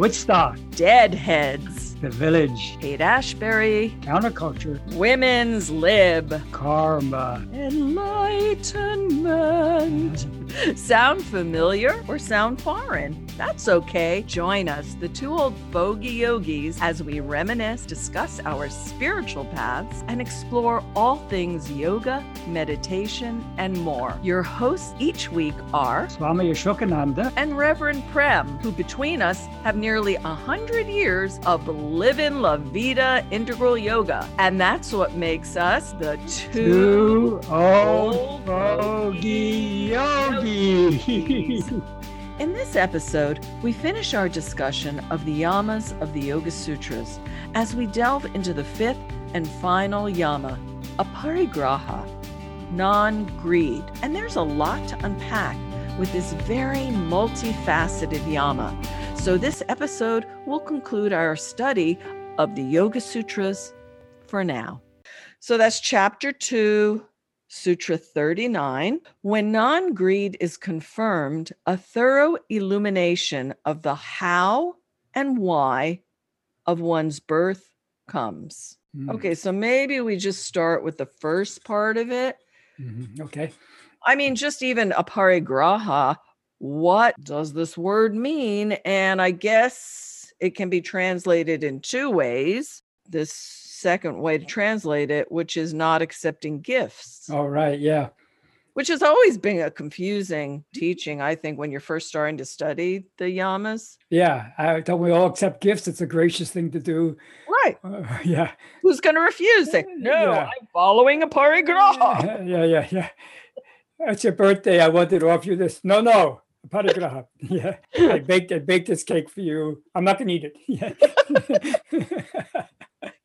Woodstock, Deadheads, The Village, Haight Ashbury, Counterculture, Women's Lib, Karma. Enlightenment. Sound familiar or sound foreign? That's okay. Join us, the two old fogey yogis, as we reminisce, discuss our spiritual paths, and explore all things yoga, meditation, and more. Your hosts each week are Swami Ashokananda, and Reverend Prem, who between us have nearly a hundred years of living La Vida integral yoga. And that's what makes us the two, two old fogey yogis. In this episode, we finish our discussion of the yamas of the Yoga Sutras as we delve into the fifth and final yama, aparigraha, non greed. And there's a lot to unpack with this very multifaceted yama. So, this episode will conclude our study of the Yoga Sutras for now. So, that's chapter two, Sutra 39. When non greed is confirmed, a thorough illumination of the how and why of one's birth comes. Mm, Okay, so maybe we just start with the first part of it. mhm, Okay. I mean, just even aparigraha, what does this word mean? And I guess it can be translated in two ways. This second way to translate it, which is not accepting gifts, All right. Yeah. which has always been a confusing teaching, I think, when you're first starting to study the yamas. Yeah. I don't we all accept gifts. It's a gracious thing to do. Right. Uh, yeah. Who's going to refuse it? No, Yeah. I'm following a aparigraha. yeah. Yeah. Yeah. It's your birthday. I wanted to offer you this. No, no. Parigraha. Yeah. I baked I baked this cake for you. I'm not gonna eat it. Yeah.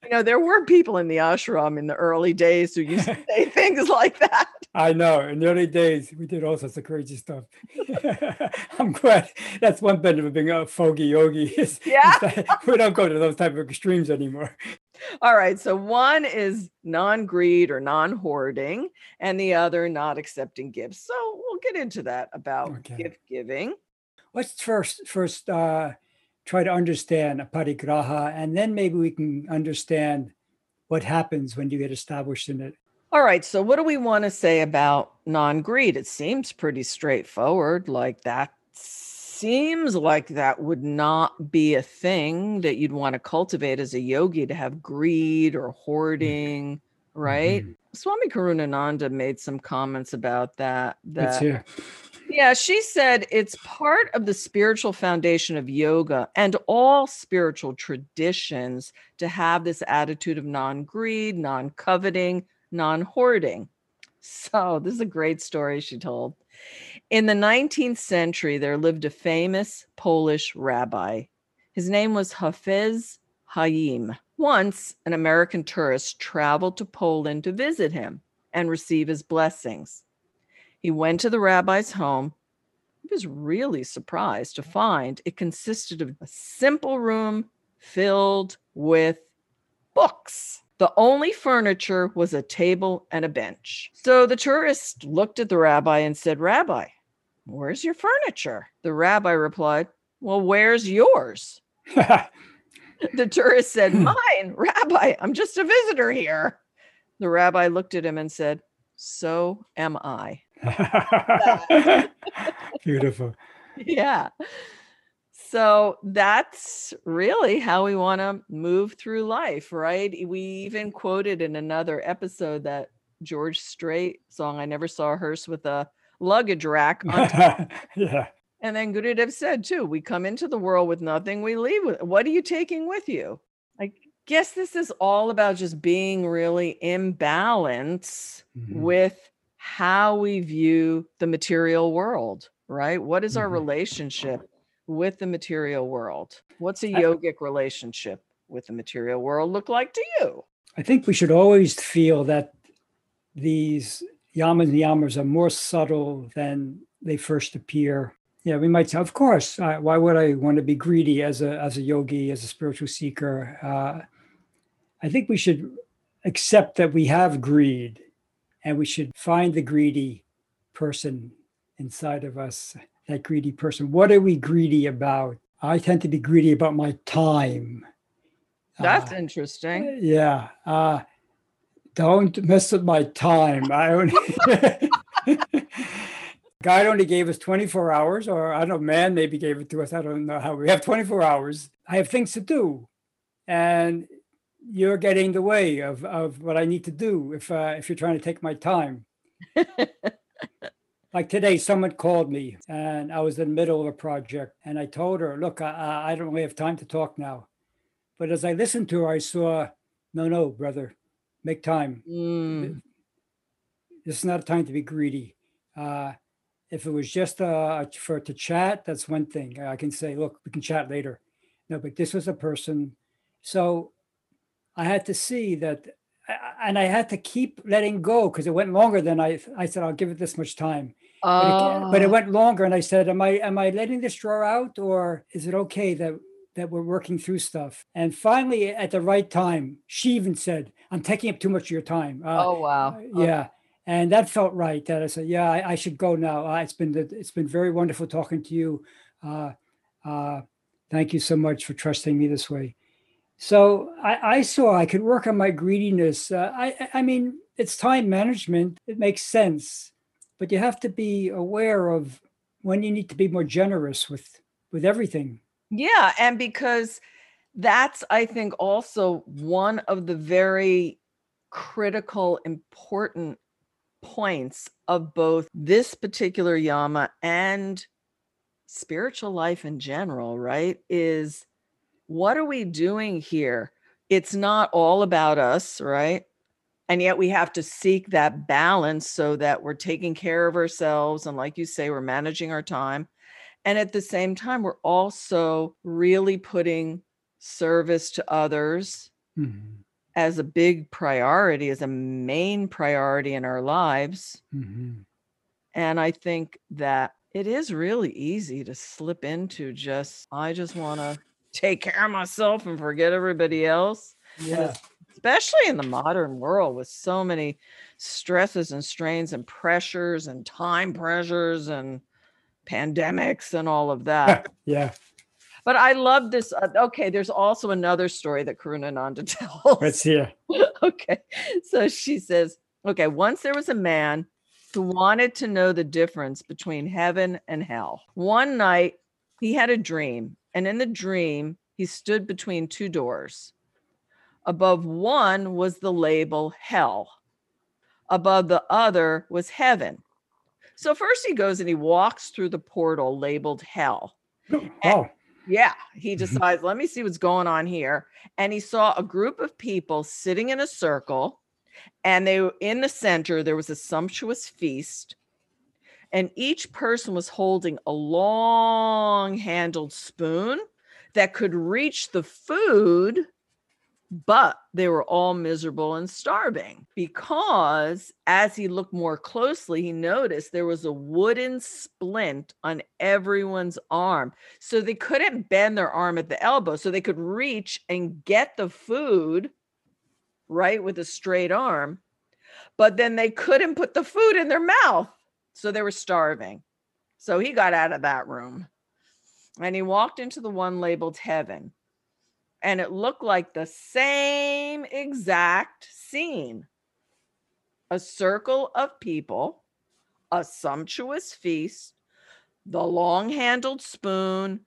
You know, there were people in the ashram in the early days who used to say things like that. I know. In the early days, we did all sorts of crazy stuff. I'm glad that's one benefit of being a foggy yogi. Is, is Yeah. that we don't go to those type of extremes anymore. All right. So one is non greed or non hoarding, and the other not accepting gifts. So we'll get into that about Okay. gift giving. Let's first first uh, try to understand aparigraha, and then maybe we can understand what happens when you get established in it. All right. So what do we want to say about non greed? It seems pretty straightforward. Like that seems like that would not be a thing that you'd want to cultivate as a yogi to have greed or hoarding, right? Mhm. Swami Karunananda made some comments about that. That hear. Yeah, she said it's part of the spiritual foundation of yoga and all spiritual traditions to have this attitude of non greed, non coveting, non hoarding. So, this is a great story she told. In the 19th century, there lived a famous Polish rabbi. His name was Hafetz Once, an American tourist traveled to Poland to visit him and receive his blessings. He went to the rabbi's home. He was really surprised to find it consisted of a simple room filled with books. The only furniture was a table and a bench. So the tourist looked at the rabbi and said, Rabbi, where's your furniture? The rabbi replied, Well, where's yours? The tourist said, hmm. Mine, Rabbi, I'm just a visitor here. The rabbi looked at him and said, So am I. Beautiful. yeah. So that's really how we want to move through life, right? We even quoted in another episode that George Strait song, I never saw a hearse with a luggage rack. On top. yeah. And then Gurudev said too, we come into the world with nothing, we leave with what are you taking with you? I guess this is all about just being really in balance Mhm. with how we view the material world, right? What is our Mhm. relationship with the material world? What's a yogic relationship with the material world look like to you? I think we should always feel that these yamas and niyamas are more subtle than they first appear. Yeah, we might say, of course, uh, why would I want to be greedy as a as a yogi, as a spiritual seeker? Uh, I think we should accept that we have greed, and we should find the greedy person inside of us. That greedy person. What are we greedy about? I tend to be greedy about my time. That's Uh, interesting. yeah. Uh, don't mess with my time. I only God only gave us 24 hours, or I don't know, man maybe gave it to us. I don't know how we have 24 hours. I have things to do. And you're getting in the way of, of what I need to do if uh, if you're trying to take my time. like today, someone called me and I was in the middle of a project, and I told her, "Look, I- I, don't really have time to talk now." But as I listened to her, I saw, "No, no, brother, make time. Mm, This is not a time to be greedy." Uh, if it was just uh, for to chat, that's one thing. I can say, "Look, we can chat later." No, but this was a person, so I had to see that, and I had to keep letting go because it went longer than I. I said, "I'll give it this much time." but it, but it Oh, went longer and i said am i am i letting this draw out or is it okay that that we're working through stuff and finally at the right time she even said i'm taking up too much of your time uh, oh wow. uh, yeah and that felt right that i said yeah i, I should go now uh, it's been it's been very wonderful talking to you uh, uh, thank you so much for trusting me this way so I, I saw I could work on my greediness. Uh, I, I mean, it's time management. It makes sense, but you have to be aware of when you need to be more generous with with everything. Yeah, and because that's I think also one of the very critical important points of both this particular yama and spiritual life in general, right? Is what are we doing here? It's not all about us, right? And yet we have to seek that balance so that we're taking care of ourselves and like you say we're managing our time and at the same time we're also really putting service to others Mhm, as a big priority as a main priority in our lives mhm. and i think that it is really easy to slip into just i just want to take care of myself and forget everybody else Yeah, especially in the modern world with so many stresses and strains and pressures and time pressures and pandemics and all of that yeah. But I love this. Uh, okay, there's also another story that Karunananda tells. Let's hear. okay, so she says, okay, once there was a man who wanted to know the difference between heaven and hell. One night, he had a dream, and in the dream, he stood between two doors. Above one was the label hell, above the other was heaven. So first he goes and he walks through the portal labeled hell. Oh, Yeah, he Mhm. decides, let me see what's going on here. And he saw a group of people sitting in a circle, and they were in the center, there was a sumptuous feast. And each person was holding a long handled spoon that could reach the food, but they were all miserable and starving because as he looked more closely, he noticed there was a wooden splint on everyone's arm. So they couldn't bend their arm at the elbow. So they could reach and get the food right with a straight arm, but then they couldn't put the food in their mouth. So they were starving. So he got out of that room and he walked into the one labeled heaven. And it looked like the same exact scene a circle of people, a sumptuous feast, the long handled spoon.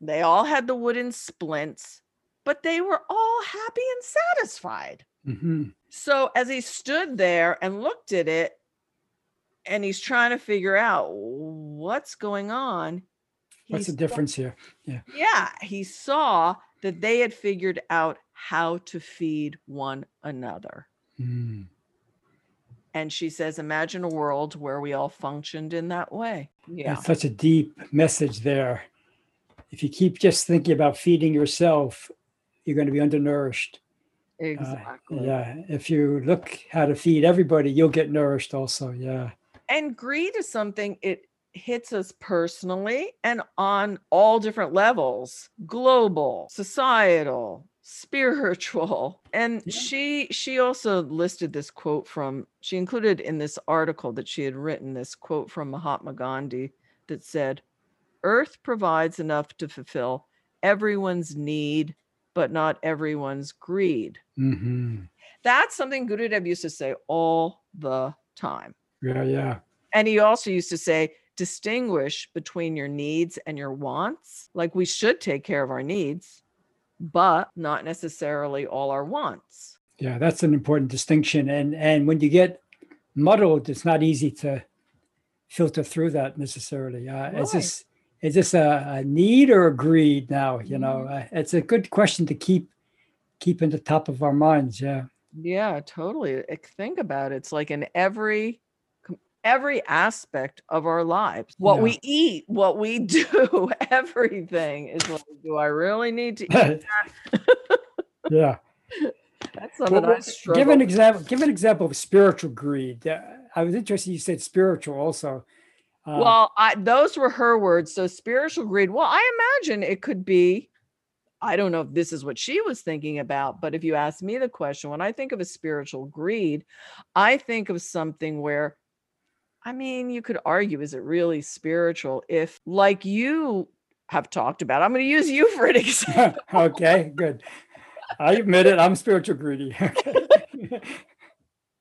They all had the wooden splints, but they were all happy and satisfied. mhm. So as he stood there and looked at it, and he's trying to figure out what's going on. what's he the difference here? Yeah. Yeah, he saw that they had figured out how to feed one another. Mm. And she says, Imagine a world where we all functioned in that way. Yeah. That's such a deep message there. If you keep just thinking about feeding yourself, you're going to be undernourished. Uh, Exactly. yeah. If you look how to feed everybody, you'll get nourished also. Yeah. And greed is something it hits us personally and on all different levels global, societal, spiritual. And Yeah. she she also listed this quote from she included in this article that she had written this quote from Mahatma Gandhi that said, Earth provides enough to fulfill everyone's need, but not everyone's greed. hmm That's something Gurudev used to say all the time. Yeah, yeah. And he also used to say, distinguish between your needs and your wants. Like we should take care of our needs, but not necessarily all our wants. Yeah, that's an important distinction. And and when you get muddled, it's not easy to filter through that necessarily. Uh, Is this is this a, a need or a greed now? You know, Mm-hmm. uh, it's a good question to keep keep in the top of our minds. Yeah, Yeah, totally. Think about it. It's like in every every aspect of our lives. What Yeah. we eat, what we do, everything is like, do I really need to eat? yeah. That's something Well, I struggle. give an example. Give an example of spiritual greed. Uh, I was interested. You said spiritual also. Uh, well, I, those were her words. So spiritual greed. Well, I imagine it could be. I don't know if this is what she was thinking about, but if you ask me the question, when I think of a spiritual greed, I think of something where, I mean, you could argue, is it really spiritual? If, like you have talked about, I'm going to use you for an example. okay, good. I admit it. I'm spiritual greedy.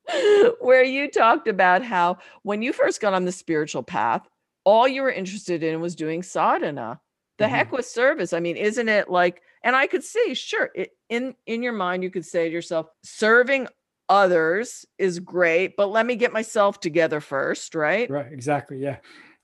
Where you talked about how when you first got on the spiritual path, all you were interested in was doing sadhana. The Mhm. heck with service. I mean, isn't it like, and I could see, sure, it, in in your mind, you could say to yourself, serving others is great, but let me get myself together first, right? right. Exactly. Yeah.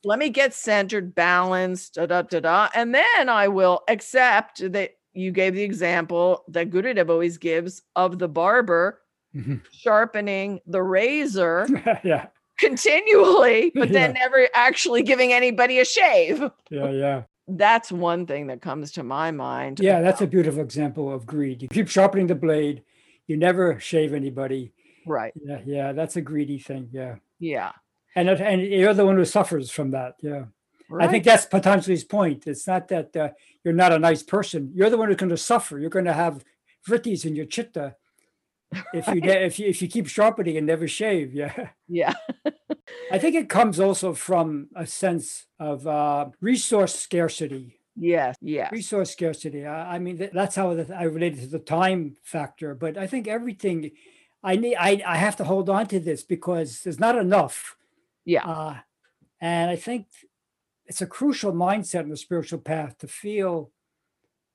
Let me get centered, balanced, da da da da, and then I will accept that you gave the example that Gurudev always gives of the barber Mhm. sharpening the razor yeah. continually, but then Yeah. never actually giving anybody a shave. Yeah. Yeah. That's one thing that comes to my mind. Yeah. That's a beautiful example of greed. You keep sharpening the blade. You never shave anybody. Right. Yeah. Yeah. That's a greedy thing. Yeah. Yeah. And it- and you're the one who suffers from that. Yeah. Right. I think that's Patanjali's point. It's not that uh, you're not a nice person. You're the one who's going to suffer. You're going to have vrittis in your chitta if you if you if you keep sharpening and never shave. Yeah. yeah. I think it comes also from a sense of uh, resource scarcity. Yes. Yes. Resource scarcity. I, I mean, th- that's how th- I related to the time factor. But I think everything, I need, I, I have to hold on to this because there's not enough. Yeah. Uh, and I think it's a crucial mindset in the spiritual path to feel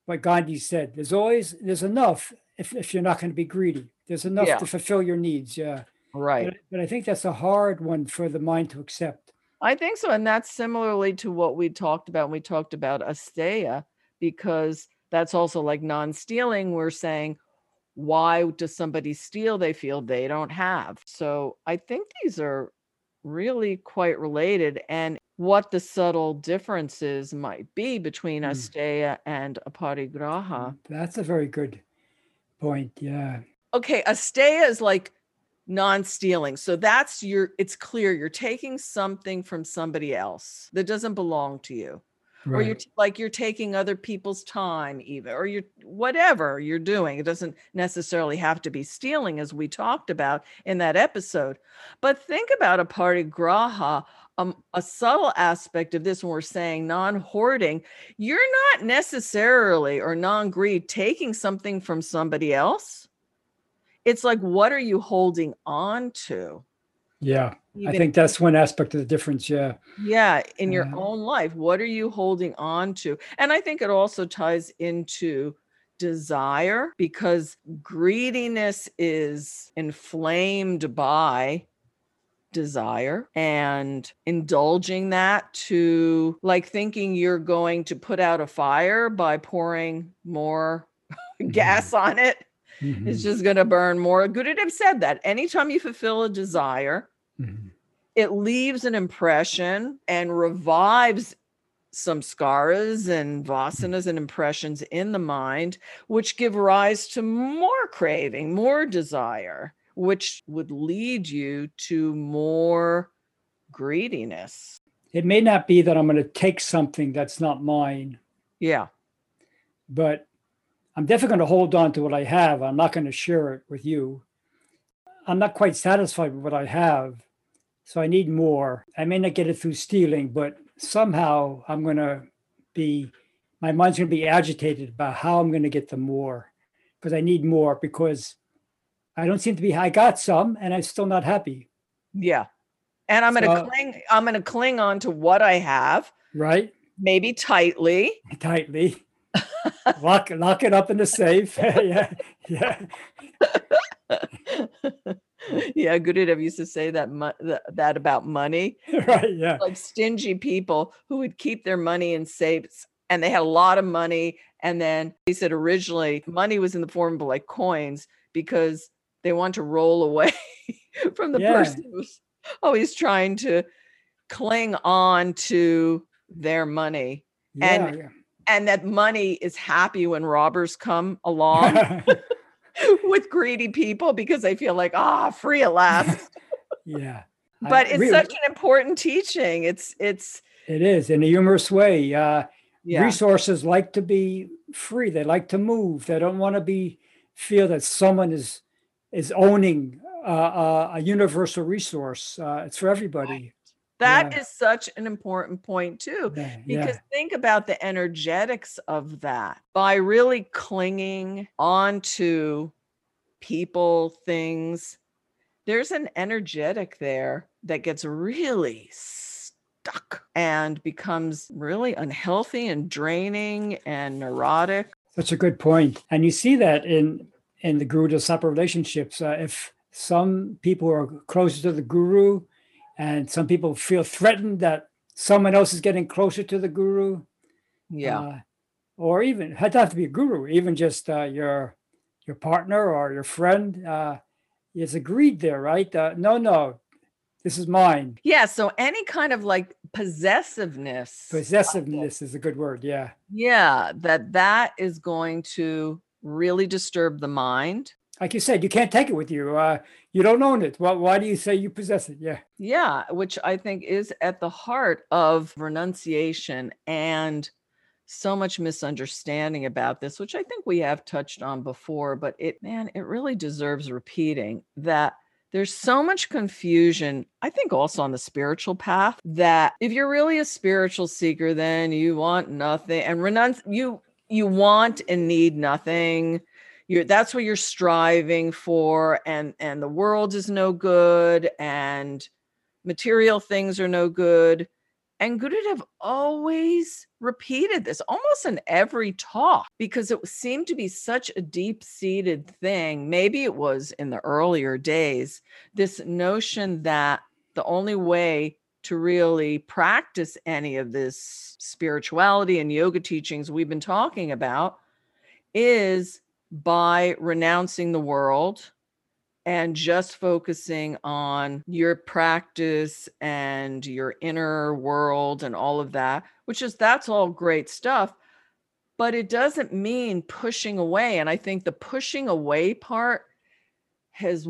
what Gandhi said. There's always there's enough if, if you're not going to be greedy. There's enough Yeah. to fulfill your needs. Yeah. Right. But, but I think that's a hard one for the mind to accept. I think so. And that's similarly to what we talked about when we talked about Asteya, because that's also like non stealing. We're saying, why does somebody steal they feel they don't have? So I think these are really quite related. And what the subtle differences might be between Mm. Asteya and Aparigraha. That's a very good point. Yeah. okay asteya is like non-stealing. So that's your it's clear you're taking something from somebody else that doesn't belong to you. Or you're t- like you're taking other people's time even or you're whatever you're doing it doesn't necessarily have to be stealing as we talked about in that episode. But think about aparigraha um, a subtle aspect of this when we're saying non-hoarding. You're not necessarily or non-greed taking something from somebody else it's like what are you holding on to Yeah. I think that's one aspect of the difference. Yeah. yeah in your Yeah. own life what are you holding on to and i think it also ties into desire because greediness is inflamed by desire and indulging that to like thinking you're going to put out a fire by pouring more mm-hmm. gas on it Mhm. it's just going to burn more gurudev said that anytime you fulfill a desire Mhm. it leaves an impression and revives samskaras and vasanas and impressions in the mind, which give rise to more craving, more desire, which would lead you to more greediness. It may not be that I'm going to take something that's not mine, Yeah. but I'm definitely going to hold on to what I have. I'm not going to share it with you. I'm not quite satisfied with what I have. So I need more. I may not get it through stealing, but somehow I'm going to be my mind's going to be agitated about how I'm going to get the more because I need more because I don't seem to be, I got some and I'm still not happy, Yeah. And I'm going to cling I'm going to cling on to what I have, right? maybe tightly. Tightly. Lock, lock it up in the safe. yeah. Yeah. yeah, Gurudev used to say that, that about money. Right. Yeah. like stingy people who would keep their money in safes and they had a lot of money and then he said originally money was in the form of like coins because they want to roll away from the Yeah. person who's always trying to cling on to their money And- Yeah. And that money is happy when robbers come along with greedy people because they feel like ah free at last yeah. I but it's re- such an important teaching it's it's It is in a humorous way. Uh, yeah Resources like to be free. They like to move. They don't want to be feel that someone is is owning uh, uh, a universal resource. Uh, it's for everybody. That is Yeah. such an important point too. Yeah, Because yeah, think about the energetics of that. By really clinging onto people, things, there's an energetic there that gets really stuck and becomes really unhealthy and draining and neurotic. that's a good point. And you see that in in the guru disciple relationships. Uh, if some people are closer to the guru, and some people feel threatened that someone else is getting closer to the guru, Yeah. uh, or even it doesn't have to be a guru, even just uh, your your partner or your friend uh, is agreed there, right? Uh, no, no, this is mine. yeah. So any kind of like possessiveness. Possessiveness is a good word. Yeah, Yeah. That that is going to really disturb the mind. Like you said, you can't take it with you. Uh, you don't own it. Well, why do you say you possess it? Yeah, Yeah, which I think is at the heart of renunciation and so much misunderstanding about this, which I think we have touched on before, but it, man, it really deserves repeating that there's so much confusion, I think also on the spiritual path, that if you're really a spiritual seeker, then you want nothing and renunce, you, you want and need nothing you're that's what you're striving for and and the world is no good and material things are no good and Gurudev always repeated this almost in every talk because it seemed to be such a deep seated thing. Maybe it was in the earlier days, this notion that the only way to really practice any of this spirituality and yoga teachings we've been talking about is by renouncing the world and just focusing on your practice and your inner world and all of that, which is that's all great stuff. But it doesn't mean pushing away. And I think the pushing away part has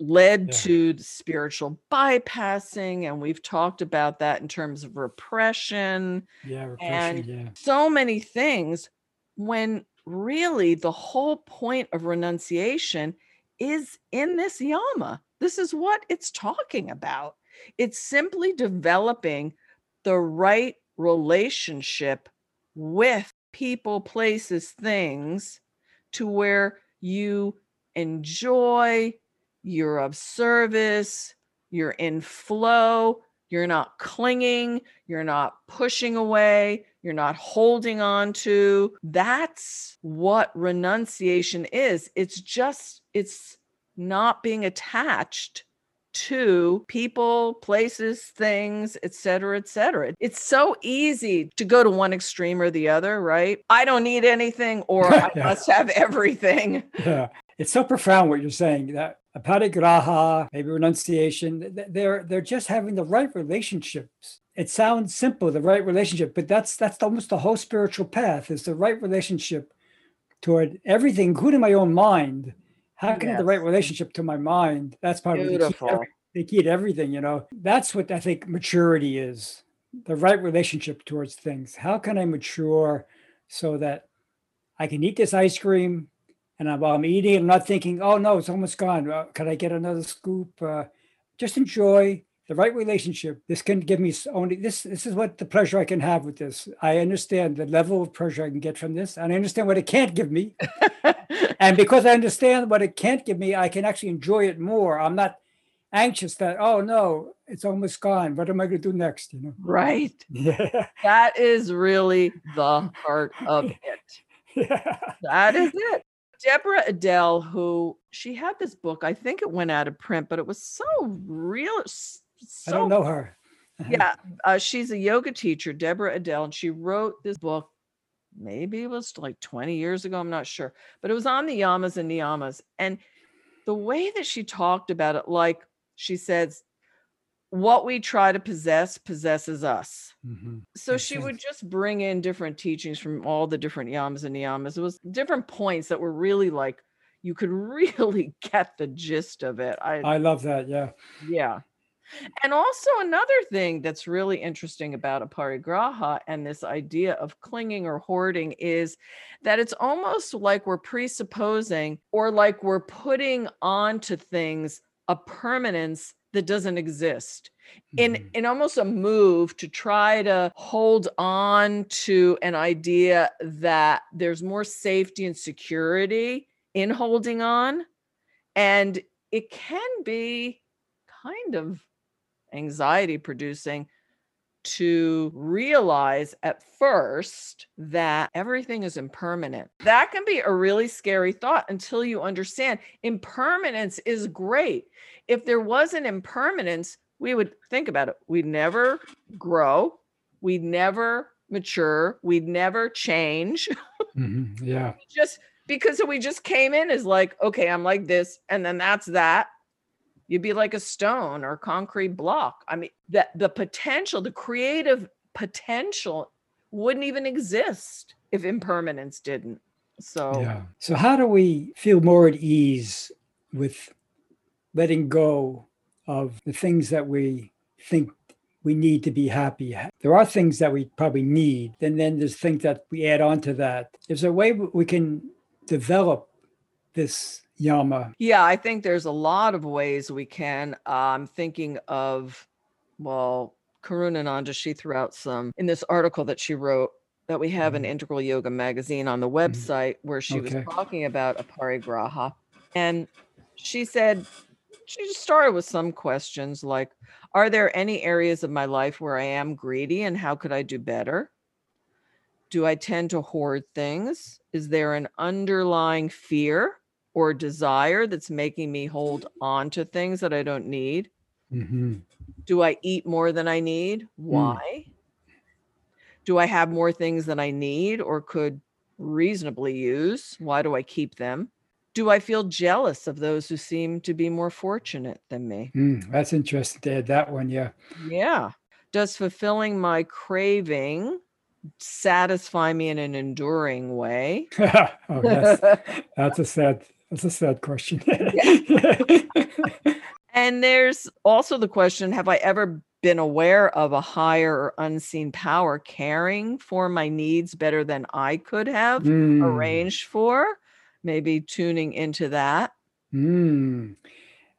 led Yeah. to the spiritual bypassing. And we've talked about that in terms of repression yeah, repression. And- yeah, so many things when really the whole point of renunciation is in this yama. This is what it's talking about. It's simply developing the right relationship with people, places, things to where you enjoy, you're of service, you're in flow, you're not clinging, you're not pushing away, you're not holding on to. That's what renunciation is. It's just, it's not being attached to people, places, things, et cetera, et cetera. It's so easy to go to one extreme or the other, right? I don't need anything or I Yeah. must have everything. yeah. It's so profound what you're saying that aparigraha, maybe renunciation, th- th- they're they're just having the right relationships. It sounds simple, the right relationship, but that's that's almost the whole spiritual path is the right relationship toward everything, including my own mind. How can I have the right relationship to my mind? That's probably the key, to Beautiful. every- the key to everything, you know. That's what I think maturity is. The right relationship towards things. How can I mature so that I can eat this ice cream and I'm, while I'm eating, I'm not thinking, oh no, it's almost gone. Uh, can I get another scoop? Uh, just enjoy the right relationship, this can give me only this. This is what the pleasure I can have with this. I understand the level of pleasure I can get from this, and I understand what it can't give me. and because I understand what it can't give me, I can actually enjoy it more. I'm not anxious that oh no, it's almost gone. What am I going to do next? You know. right. Yeah. That is really the heart of it. yeah. That is it. Deborah Adele, who she had this book, I think it went out of print, but it was so real. S- I don't know her. yeah, uh, she's a yoga teacher, Deborah Adele, and she wrote this book. Maybe it was like 20 years ago, I'm not sure, but it was on the yamas and niyamas. And the way that she talked about it, like she says, what we try to possess possesses us. Mhm. So Makes she would just bring in different teachings from all the different yamas and niyamas. It was different points that were really like you could really get the gist of it. I I love that. Yeah. yeah. And also another thing that's really interesting about aparigraha and this idea of clinging or hoarding is that it's almost like we're presupposing or like we're putting onto things a permanence that doesn't exist in Mhm. in almost a move to try to hold on to an idea that there's more safety and security in holding on and it can be kind of anxiety producing to realize at first that everything is impermanent. That can be a really scary thought until you understand impermanence is great. If there wasn't impermanence, we would think about it. We'd never grow, we'd never mature, we'd never change. Mhm. Yeah. just because we just came in as like, okay, I'm like this, and then that's that. You'd be like a stone or concrete block. I mean, that the potential, the creative potential wouldn't even exist if impermanence didn't. So Yeah. So how do we feel more at ease with letting go of the things that we think we need to be happy? There are things that we probably need, and then there's things that we add on to that. There's a way we can develop this yama. Yeah, I think there's a lot of ways we can. I'm thinking of, well, Karunananda, she threw out some in this article that she wrote that we have in Mhm. Integral Yoga magazine on the website where she Okay. was talking about aparigraha. And she said, she just started with some questions like, are there any areas of my life where I am greedy and how could I do better? Do I tend to hoard things? Is there an underlying fear or desire that's making me hold on to things that I don't need? Mhm. Do I eat more than I need? Why? Do I have more things than I need or could reasonably use? Why do I keep them? Do I feel jealous of those who seem to be more fortunate than me? Mm, that's interesting to add that one. Yeah. Yeah. Does fulfilling my craving satisfy me in an enduring way? oh, yes. That's a sad. That's a sad question. And there's also the question Have I ever been aware of a higher or unseen power caring for my needs better than I could have Mm, arranged for? Maybe tuning into that. mm.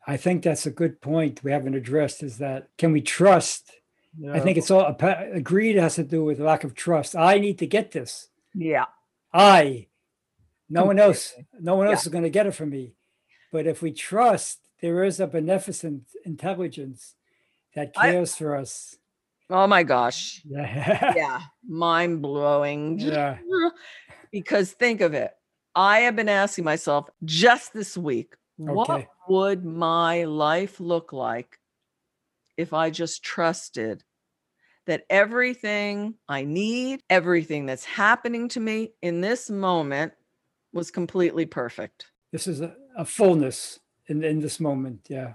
I think that's a good point we haven't addressed. Is that can we trust? I think it's all greed has to do with lack of trust. I need to get this. Yeah. I, no one else, no one Yeah. else is going to get it from me. But if we trust, there is a beneficent intelligence that I- cares for us. Oh my gosh. Yeah. Yeah. Mind blowing. Yeah. because think of it. I have been asking myself just this week, what would my life look like if I just trusted that everything I need, everything that's happening to me in this moment was completely perfect? This is a, a fullness in, in this moment. Yeah.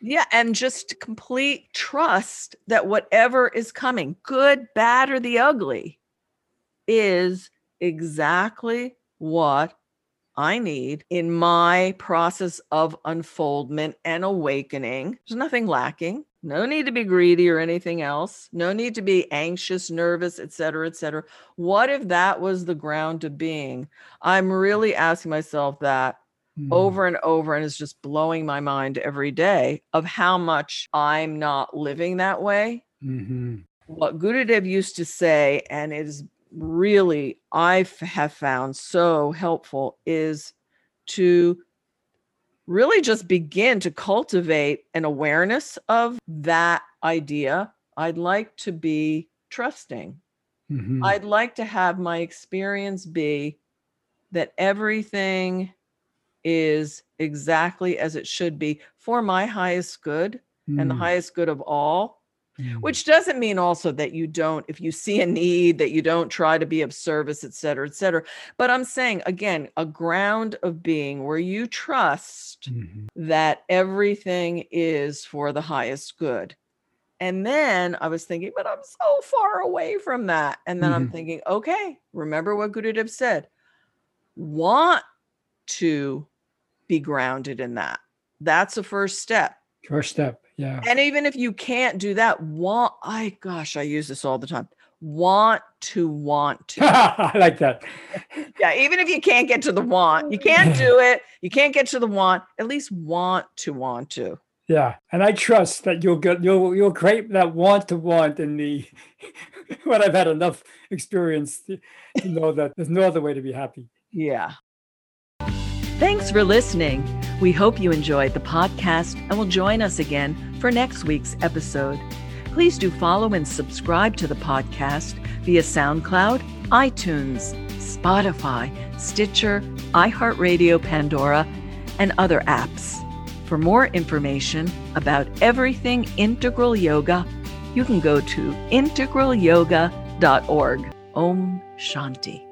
Yeah, and just complete trust that whatever is coming, good, bad, or the ugly, is exactly what I need in my process of unfoldment and awakening. There's nothing lacking. No need to be greedy or anything else. No need to be anxious, nervous, et cetera, et cetera. What if that was the ground to being? I'm really asking myself that Mm. over and over and it's just blowing my mind every day of how much I'm not living that way. Mhm. What Gurudev used to say, and it is really I have found so helpful, is to really just begin to cultivate an awareness of that idea. I'd like to be trusting. Mhm. I'd like to have my experience be that everything is exactly as it should be for my highest good and the Mm. highest good of all, Mm. which doesn't mean also that you don't, if you see a need, that you don't try to be of service, et cetera, et cetera. But I'm saying, again, a ground of being where you trust Mhm. that everything is for the highest good. And then I was thinking, but I'm so far away from that. And then I'm Mhm. thinking, okay, remember what Gurudev said. Want to be grounded in that. That's a first step. First step. Yeah. And even if you can't do that, want I gosh, I use this all the time. Want to want to. I like that. yeah, even if you can't get to the want, you can't do it. You can't get to the want, at least want to want to. Yeah, and I trust that you'll get you'll you'll create that want to want in me when I've had enough experience to, to know that there's no other way to be happy. Yeah. Thanks for listening. We hope you enjoyed the podcast and will join us again for next week's episode. Please do follow and subscribe to the podcast via SoundCloud, iTunes, Spotify, Stitcher, iHeartRadio, Pandora, and other apps. For more information about everything integral yoga, you can go to integralyoga.org. Om Shanti.